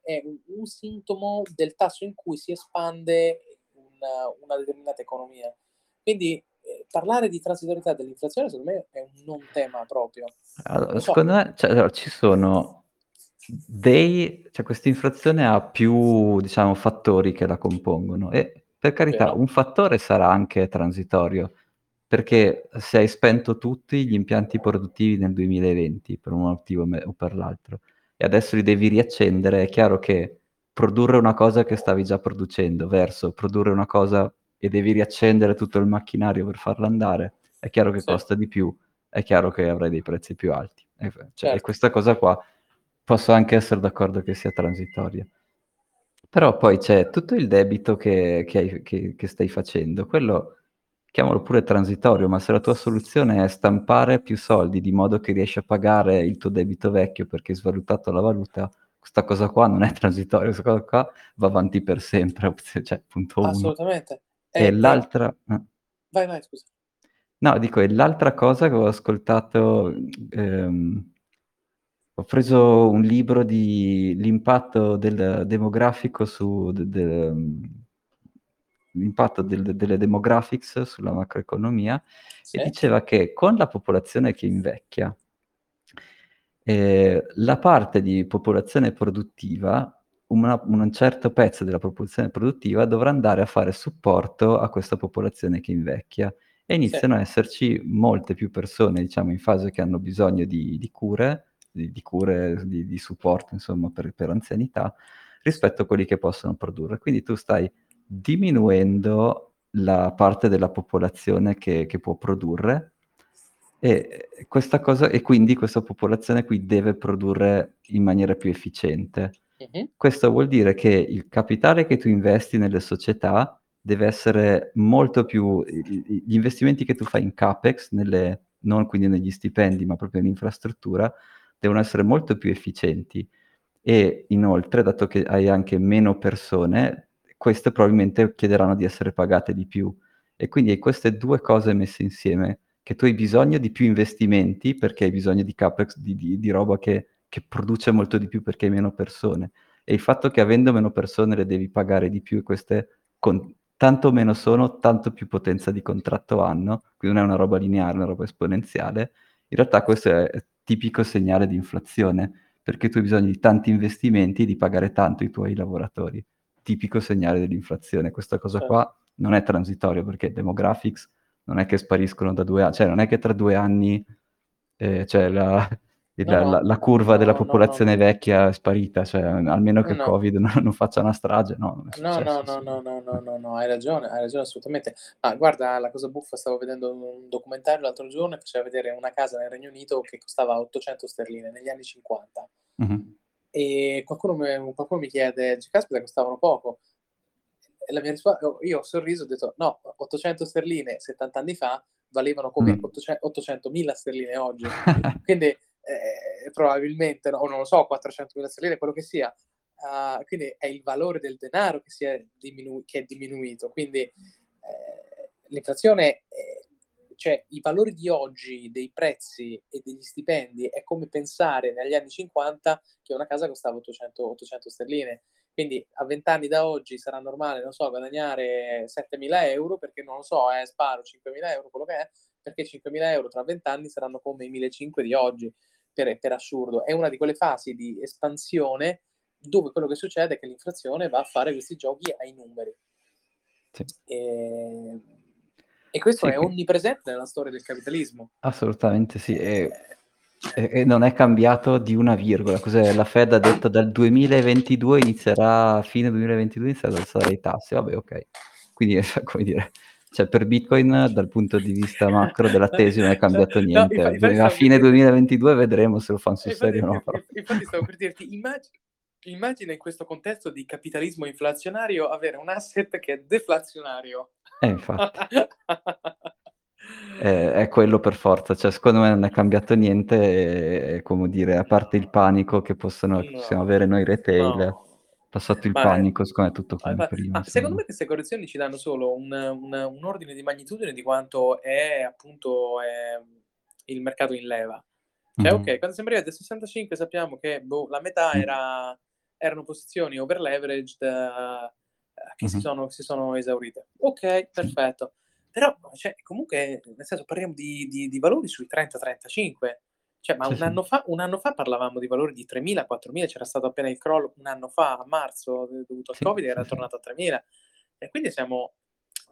è un, un sintomo del tasso in cui si espande una, una determinata economia. Quindi parlare di transitorietà dell'inflazione secondo me è un non tema proprio. Allora, so. Secondo me cioè, allora, ci sono dei, cioè questa inflazione ha più diciamo fattori che la compongono e per carità Vero. un fattore sarà anche transitorio perché se hai spento tutti gli impianti produttivi nel 2020 per un motivo o per l'altro e adesso li devi riaccendere, è chiaro che produrre una cosa che stavi già producendo verso produrre una cosa e devi riaccendere tutto il macchinario per farla andare, è chiaro che sì. costa di più, è chiaro che avrai dei prezzi più alti. E, cioè, certo. e questa cosa qua posso anche essere d'accordo che sia transitoria. Però poi c'è tutto il debito che, che, hai, che, che stai facendo, quello chiamalo pure transitorio, ma se la tua soluzione è stampare più soldi di modo che riesci a pagare il tuo debito vecchio perché hai svalutato la valuta, questa cosa qua non è transitoria, questa cosa qua va avanti per sempre, cioè punto uno. E, e l'altra... Eh. Vai, vai, scusa. No, dico, e l'altra cosa che ho ascoltato... Ehm, ho preso un libro di l'impatto del demografico su de, de, l'impatto del, delle demographics sulla macroeconomia sì. e diceva che con la popolazione che invecchia, eh, la parte di popolazione produttiva, una, un certo pezzo della popolazione produttiva dovrà andare a fare supporto a questa popolazione che invecchia e iniziano sì. a esserci molte più persone, diciamo, in fase che hanno bisogno di, di cure di, di cure, di, di, supporto, insomma, per, per anzianità, rispetto a quelli che possono produrre. Quindi tu stai diminuendo la parte della popolazione che, che può produrre e, questa cosa, e quindi questa popolazione qui deve produrre in maniera più efficiente. Questo vuol dire che il capitale che tu investi nelle società deve essere molto più... Gli investimenti che tu fai in CAPEX, nelle, non quindi negli stipendi, ma proprio in infrastruttura, devono essere molto più efficienti e inoltre, dato che hai anche meno persone, queste probabilmente chiederanno di essere pagate di più. E quindi hai queste due cose messe insieme, che tu hai bisogno di più investimenti perché hai bisogno di capex, di, di, di roba che, che, produce molto di più perché hai meno persone. E il fatto che avendo meno persone le devi pagare di più e queste con, tanto meno sono, tanto più potenza di contratto hanno, quindi non è una roba lineare, è una roba esponenziale. In realtà questo è tipico segnale di inflazione, perché tu hai bisogno di tanti investimenti e di pagare tanto i tuoi lavoratori. Tipico segnale dell'inflazione. Questa cosa qua certo. non è transitorio, perché demographics non è che spariscono da due anni, cioè non è che tra due anni eh, cioè la, la, no, la, la, curva no, della popolazione no, vecchia è sparita, cioè almeno che il Covid non, non, faccia una strage, no? No, no, no, no, no, no, no, no, hai ragione, hai ragione assolutamente. Ma guarda, la cosa buffa, stavo vedendo un documentario l'altro giorno e faceva vedere una casa nel Regno Unito che costava 800 sterline negli anni 50. Mm-hmm. E qualcuno mi, qualcuno mi chiede, caspita, costavano poco. E la mia risposta, io ho sorriso e ho detto, no, 800 sterline 70 anni fa valevano come mm. 800, 800.000 sterline oggi. Quindi eh, probabilmente, no, o non lo so, 400.000 sterline, quello che sia. Uh, quindi è il valore del denaro che, è, diminu- che è diminuito. Quindi eh, l'inflazione, eh, cioè i valori di oggi dei prezzi e degli stipendi è come pensare negli anni 50 che una casa costava 800, 800 sterline. Quindi a 20 anni da oggi sarà normale, non so, guadagnare 7.000 euro perché non lo so, eh, sparo 5.000 euro, quello che è, perché 5.000 euro tra 20 anni saranno come i 1.500 di oggi per, per assurdo. È una di quelle fasi di espansione dove quello che succede è che l'inflazione va a fare questi giochi ai numeri. Sì. E, e questo Sì, è onnipresente nella storia del capitalismo. Assolutamente sì. E, Eh, e- non è cambiato di una virgola. Cos'è? La Fed ha detto dal 2022 inizierà, a fine 2022 inizierà ad alzare i tassi. Vabbè, ok. Quindi, come dire, cioè per Bitcoin dal punto di vista macro della tesi non è cambiato No, niente. infa- infatti a stavo fine per dirti- 2022 vedremo se lo fanno sul infatti, serio o no. però. infatti stavo per dirti, immagina, immagina in questo contesto di capitalismo inflazionario avere un asset che è deflazionario. Eh, infatti. è, è quello per forza, cioè secondo me non è cambiato niente, e, come dire, a parte il panico che possono, che possiamo No, avere noi retail, no. Passato il Ma- panico, secondo me tutto come prima. secondo me queste correzioni ci danno solo un, un- un ordine di magnitudine di quanto è appunto è il mercato in leva. Cioè, Mhm. ok, quando siamo arrivati a 65 sappiamo che boh, la metà era, erano posizioni over leveraged eh, che si, Mhm. sono, si sono esaurite. Ok, perfetto. Però, cioè, comunque, nel senso, parliamo di, di- di valori sui 30-35. Cioè, ma un, anno fa, un anno fa parlavamo di valori di 3.000, 4.000, c'era stato appena il crollo un anno fa, a marzo, eh, dovuto al Covid, era tornato a 3.000. E quindi siamo,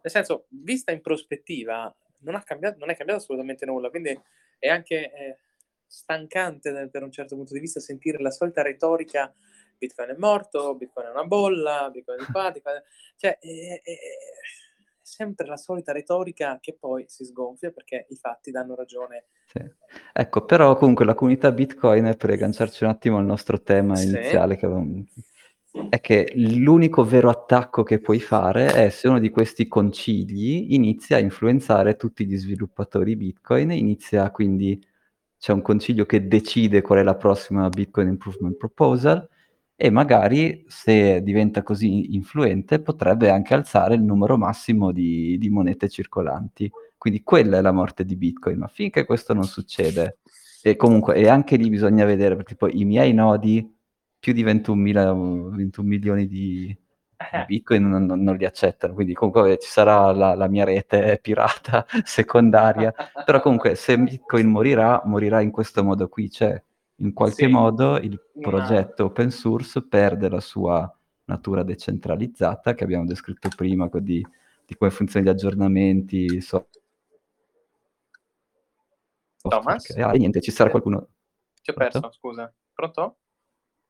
nel senso, vista in prospettiva, non, ha cambiato, non è cambiato assolutamente nulla. Quindi è anche eh, stancante per un certo punto di vista sentire la solita retorica Bitcoin è morto, Bitcoin è una bolla, Bitcoin è Bitcoin è- cioè è, è- è sempre la solita retorica che poi si sgonfia perché i fatti danno ragione. Sì. Ecco, però comunque la comunità Bitcoin, per agganciarci un attimo al nostro tema Sì. iniziale, che avevamo- è che l'unico vero attacco che puoi fare è se uno di questi concili inizia a influenzare tutti gli sviluppatori Bitcoin, inizia quindi, c'è un concilio che decide qual è la prossima Bitcoin Improvement Proposal e magari se diventa così influente potrebbe anche alzare il numero massimo di, di monete circolanti. Quindi quella è la morte di Bitcoin, ma finché questo non succede, e comunque, e anche lì bisogna vedere, perché poi i miei nodi, più di 21, 21 milioni di, di Bitcoin non, non- li accettano, quindi comunque ci sarà la, la mia rete pirata secondaria, però comunque se Bitcoin morirà, morirà in questo modo qui, cioè in qualche Sì. modo il Una- progetto open source perde la sua natura decentralizzata, che abbiamo descritto prima, di, di come funzionano gli aggiornamenti, software Thomas? che hai, niente, ci sarà qualcuno... Ti ho Pronto? perso, scusa. Pronto?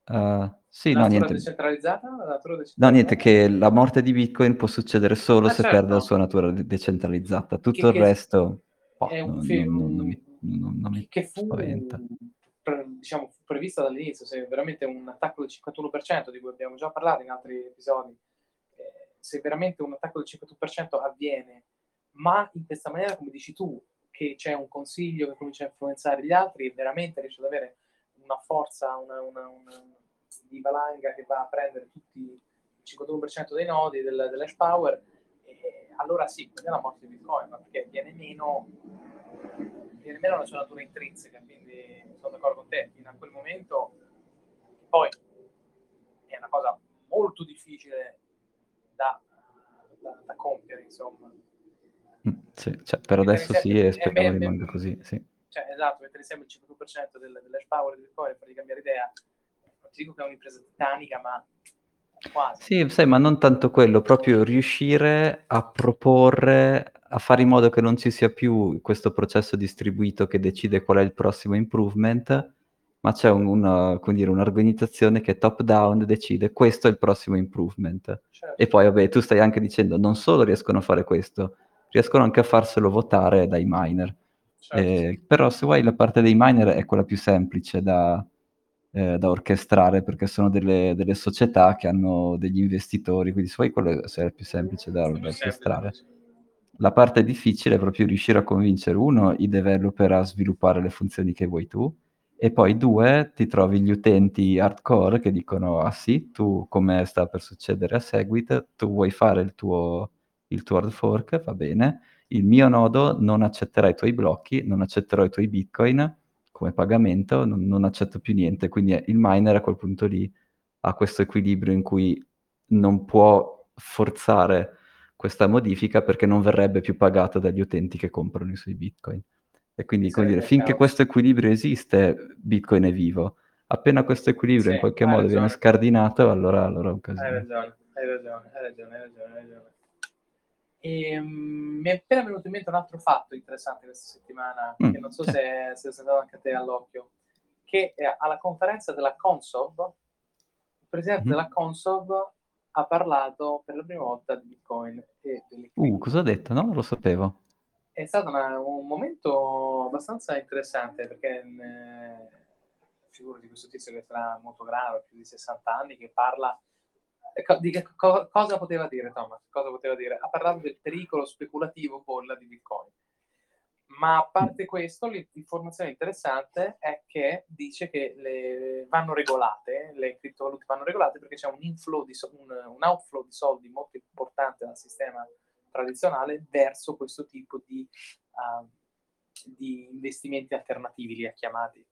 Uh, sì, no, niente. No, niente, che la morte di Bitcoin può succedere solo Ah, se certo. perde la sua natura de- decentralizzata. Tutto Che- il che- resto boh, è un non, film non- non mi, non- non mi che fu, spaventa. Diciamo, prevista dall'inizio, se veramente un attacco del 51% di cui abbiamo già parlato in altri episodi, eh, se veramente un attacco del 51% avviene, ma in questa maniera, come dici tu, che c'è un consiglio che comincia a influenzare gli altri, veramente riesce ad avere una forza, una, una, una di valanga che va a prendere tutti il 51% dei nodi del, dell'hash power, e allora sì, quella è la morte di Bitcoin, ma perché viene meno, viene meno la sua natura intrinseca, quindi sono d'accordo con te, fino a quel momento poi è una cosa molto difficile da, da, da compiere, insomma. Mm, sì, cioè, per adesso sì e speriamo rimanga così, sì. Cioè, esatto, mettere insieme il 52% del, dell'hash power di Bitcoin e fargli cambiare idea, non ti dico che è un'impresa titanica, ma quasi. Sì, sai, ma non tanto quello, proprio riuscire a proporre, a fare in modo che non ci sia più questo processo distribuito che decide qual è il prossimo improvement, ma c'è un- una- dire, un'organizzazione che top down decide questo è il prossimo improvement. Certo. E poi, vabbè, tu stai anche dicendo, non solo riescono a fare questo, riescono anche a farselo votare dai miner. certo. Eh, però se vuoi la parte dei miner è quella più semplice da, eh, da orchestrare perché sono delle, delle società che hanno degli investitori, quindi se vuoi quello è più semplice da, da orchestrare. La parte difficile è proprio riuscire a convincere uno, i developer a sviluppare le funzioni che vuoi tu e poi due, ti trovi gli utenti hardcore che dicono ah sì, tu come sta per succedere? A Segwit, tu vuoi fare il tuo, il tuo hard fork, va bene, il mio nodo non accetterà i tuoi blocchi, non accetterò i tuoi bitcoin come pagamento, non, non accetto più niente, quindi eh, il miner a quel punto lì ha questo equilibrio in cui non può forzare questa modifica perché non verrebbe più pagato dagli utenti che comprano i suoi bitcoin. E quindi, come dire, finché caos. questo equilibrio esiste, Bitcoin è vivo. Appena questo equilibrio Sì, in qualche hai modo ragione. viene scardinato, allora, allora è un Hai casino. ragione, hai ragione, hai ragione, hai ragione, hai ragione. E, um, mi è appena venuto in mente un altro fatto interessante questa settimana, mm, che non so se, se è stato anche a te all'occhio, che alla conferenza della Consob, il presidente mm-hmm. della Consob ha parlato per la prima volta di Bitcoin e delle Uh, cosa ha detto? No, non lo sapevo. È stato una, un momento abbastanza interessante perché eh, figura di questo tizio che sarà molto grave, più di 60 anni, che parla di che co- cosa poteva dire Thomas? Cosa poteva dire? Ha parlato del pericolo speculativo bolla di Bitcoin. Ma a parte questo, l'informazione interessante è che dice che le, vanno regolate, le criptovalute vanno regolate perché c'è un, di, un, un outflow di soldi molto importante dal sistema tradizionale verso questo tipo di, uh, di investimenti alternativi, li ha chiamati.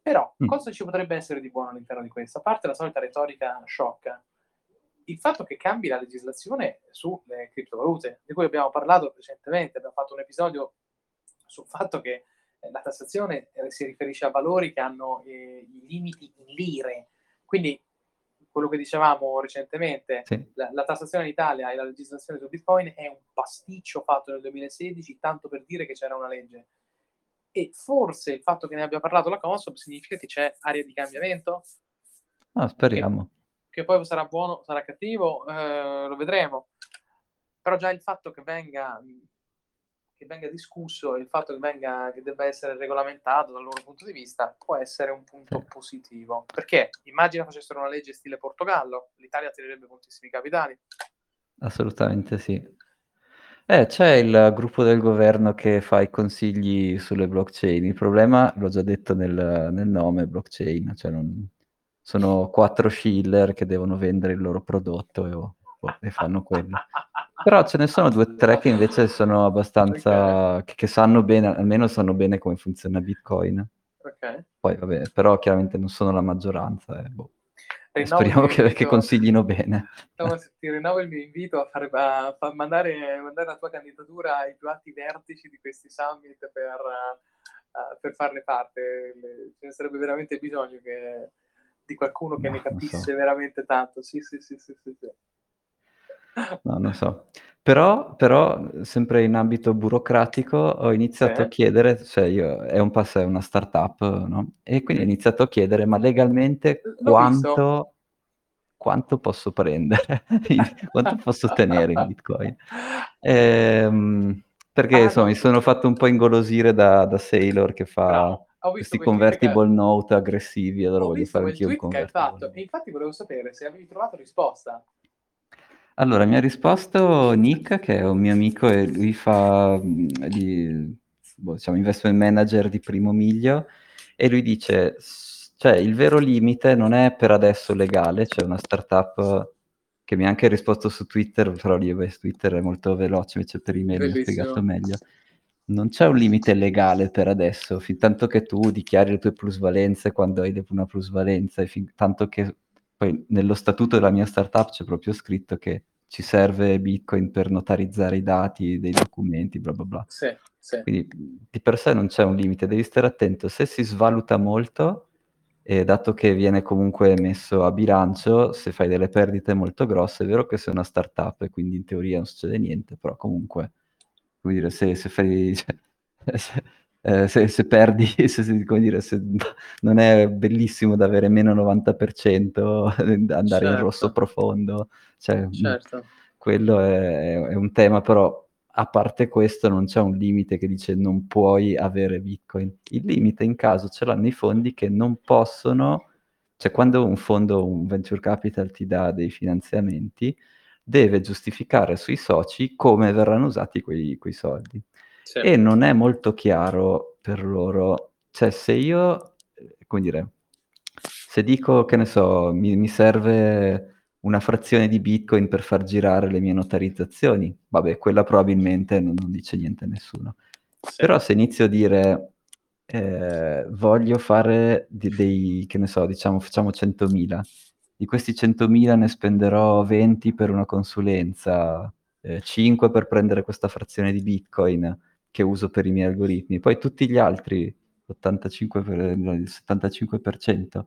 Però mm. cosa ci potrebbe essere di buono all'interno di questo? A parte la solita retorica shock, il fatto che cambi la legislazione sulle criptovalute, di cui abbiamo parlato recentemente, abbiamo fatto un episodio sul fatto che eh, la tassazione eh, si riferisce a valori che hanno eh, i limiti in lire. Quindi quello che dicevamo recentemente, sì. la, la, tassazione in Italia e la legislazione su Bitcoin è un pasticcio fatto nel 2016, tanto per dire che c'era una legge. E forse il fatto che ne abbia parlato la Consob significa che c'è area di cambiamento? Ah, speriamo. Che che poi sarà buono, sarà cattivo, eh, lo vedremo. Però già il fatto che venga, che venga discusso, il fatto che, venga, che debba essere regolamentato dal loro punto di vista, può essere un punto positivo. Perché immagina facessero una legge stile Portogallo, l'Italia tirerebbe moltissimi capitali. Assolutamente sì. Eh, c'è il gruppo del governo che fa i consigli sulle blockchain. Il problema, l'ho già detto nel, nel nome, blockchain, cioè non, sono quattro shiller che devono vendere il loro prodotto e, oh, e fanno quello. Però ce ne sono due o tre che invece sono abbastanza... Okay. Che, che, sanno bene, almeno sanno bene come funziona Bitcoin. Okay. Poi vabbè, però chiaramente non sono la maggioranza. Eh, boh. Speriamo che, che, consiglino bene. Thomas, ti rinnovo il mio invito a, fare, a, a mandare, mandare, la tua candidatura ai più alti vertici di questi summit per, uh, per farne parte. Ce ne sarebbe veramente bisogno che di qualcuno che no, ne capisse so. veramente tanto. Sì, sì, sì, sì, sì, sì. No, non so. Però, però, sempre in ambito burocratico, ho iniziato a chiedere, cioè io, è un passo, è una startup, no? E quindi ho iniziato a chiedere, ma legalmente quanto, quanto, posso prendere? quanto posso ottenere in Bitcoin? Ehm, perché, ah, insomma, mi sono fatto un po' ingolosire da, da Sailor che fa... Bravo questi convertible che... note aggressivi, allora ho voglio fare anche un convertible. E infatti volevo sapere se avevi trovato risposta. Allora, mi ha risposto Nick, che è un mio amico e lui fa di, boh, diciamo, investment manager di primo miglio e lui dice, cioè il vero limite non è per adesso legale, c'è una startup che mi ha anche risposto su Twitter, però lì beh, Twitter è molto veloce, invece per email mi ha spiegato meglio. Non c'è un limite legale per adesso, fin tanto che tu dichiari le tue plusvalenze quando hai una plusvalenza, e fin tanto che poi nello statuto della mia startup c'è proprio scritto che ci serve Bitcoin per notarizzare i dati dei documenti, bla bla bla. Sì, sì. Quindi di per sé non c'è un limite, devi stare attento. Se si svaluta molto, e dato che viene comunque messo a bilancio, se fai delle perdite molto grosse, è vero che sei una startup e quindi in teoria non succede niente, però comunque come dire, se, se fai... Cioè, se, eh, se, se, perdi, se, come dire, se non è bellissimo da avere meno 90%, andare certo. in rosso profondo, cioè, certo. quello è, è, un tema, però a parte questo non c'è un limite che dice non puoi avere Bitcoin. Il limite in caso ce l'hanno i fondi che non possono, cioè quando un fondo, un venture capital ti dà dei finanziamenti, deve giustificare sui soci come verranno usati quei, quei soldi. Sì. E non è molto chiaro per loro, cioè se io, come dire, se dico che ne so, mi, mi serve una frazione di bitcoin per far girare le mie notarizzazioni, vabbè, quella probabilmente non, non dice niente a nessuno. Sì. Però se inizio a dire eh, voglio fare di, dei, che ne so, diciamo, facciamo 100.000 di questi 100.000 ne spenderò 20 per una consulenza, eh, 5 per prendere questa frazione di Bitcoin che uso per i miei algoritmi, poi tutti gli altri, 85 per, il 75%,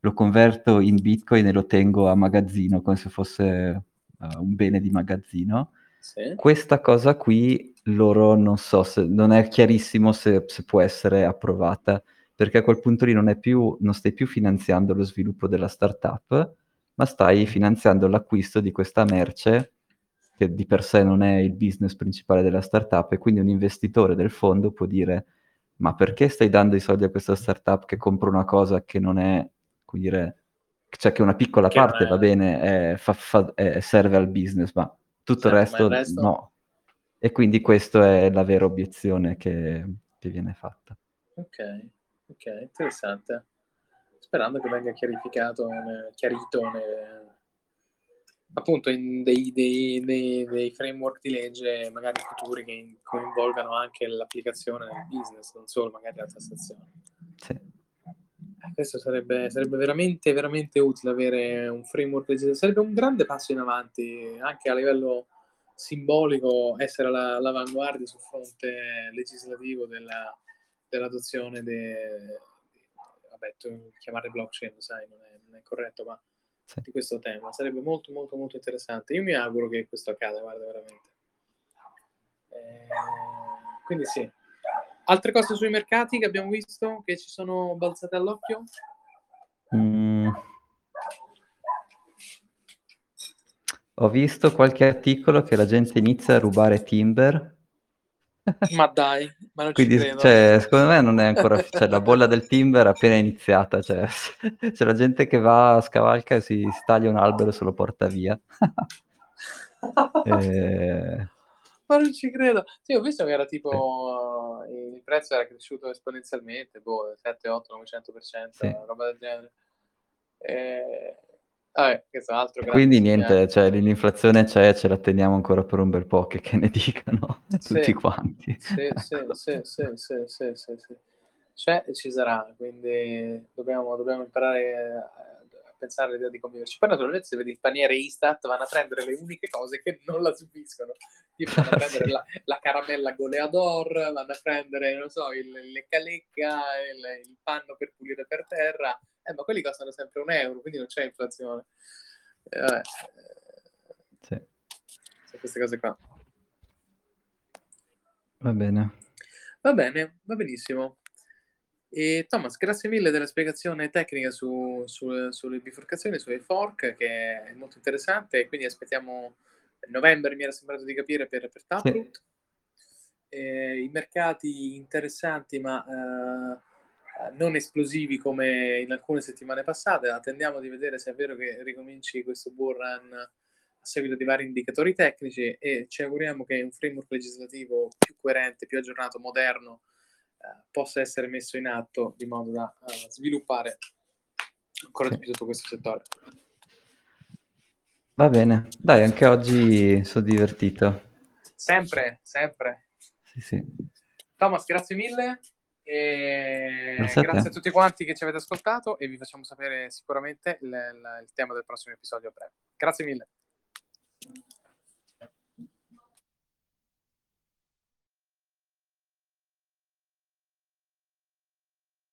lo converto in Bitcoin e lo tengo a magazzino come se fosse uh, un bene di magazzino. Sì. Questa cosa qui loro non so se non è chiarissimo se, se, può essere approvata, perché a quel punto lì non, è più, non stai più finanziando lo sviluppo della startup, ma stai finanziando l'acquisto di questa merce che di per sé non è il business principale della startup e quindi un investitore del fondo può dire ma perché stai dando i soldi a questa startup che compra una cosa che non è, come dire, cioè che una piccola che parte è... va bene, è, fa, fa, è, serve al business, ma tutto certo, il, resto, il, resto, no. E quindi questa è la vera obiezione che, che viene fatta. Ok, ok, interessante. Sperando che venga chiarificato, chiarito appunto in dei, dei, dei, dei, framework di legge magari futuri che coinvolgano anche l'applicazione del business, non solo magari la tassazione. Sì. Eh, questo sarebbe, sarebbe, veramente, veramente utile avere un framework legislativo, sarebbe un grande passo in avanti anche a livello simbolico essere all'avanguardia sul fronte legislativo della, dell'adozione de, vabbè, tu chiamare blockchain, sai, non è, non è corretto, ma sì. di questo tema. Sarebbe molto, molto, molto interessante. Io mi auguro che questo accada, guarda, veramente. Eh, quindi sì. Altre cose sui mercati che abbiamo visto che ci sono balzate all'occhio? Mm. Ho visto qualche articolo che la gente inizia a rubare Timber ma dai, ma non Quindi, cioè, secondo me non è ancora... cioè, la bolla del timber è appena iniziata. Cioè, c'è la gente che va, scavalca e si, si taglia un albero e se lo porta via. e... Eh. Ma non ci credo. Sì, ho visto che era tipo... Sì. Il prezzo era cresciuto esponenzialmente, boh, 7, 8, 900%, sì. roba del genere. E... Vabbè, Quindi niente, cioè, l'inflazione c'è, ce la teniamo ancora per un bel po', che, che ne dicano sì, tutti quanti. Sì, sì, sì, sì, sì, sì, sì. C'è e ci sarà, quindi dobbiamo, dobbiamo imparare pensare all'idea di conviverci. Poi naturalmente se vedi il paniere Istat vanno a prendere le uniche cose che non la subiscono. Tipo vanno a prendere la, la, caramella goleador, vanno a prendere, non so, il lecca lecca, il, il panno per pulire per terra eh, ma quelli costano sempre un euro, quindi non c'è inflazione. Eh. Sì. Sono queste cose qua. Va bene. Va bene, va benissimo. E Thomas, grazie mille della spiegazione tecnica su, su, sulle bifurcazioni, sulle fork, che è molto interessante. Quindi aspettiamo novembre, mi era sembrato di capire, per, per Taproot. Eh, I mercati interessanti, ma eh, non esplosivi come in alcune settimane passate. Attendiamo di vedere se è vero che ricominci questo bull run a seguito di vari indicatori tecnici e ci auguriamo che un framework legislativo più coerente, più aggiornato, moderno possa essere messo in atto di modo da uh, sviluppare ancora di più tutto questo settore. Va bene, dai, anche oggi sono divertito. Sempre, sempre. Sì, sì. Thomas, grazie mille. E grazie, a, a, tutti quanti che ci avete ascoltato e vi facciamo sapere sicuramente il, il tema del prossimo episodio a breve. Grazie mille.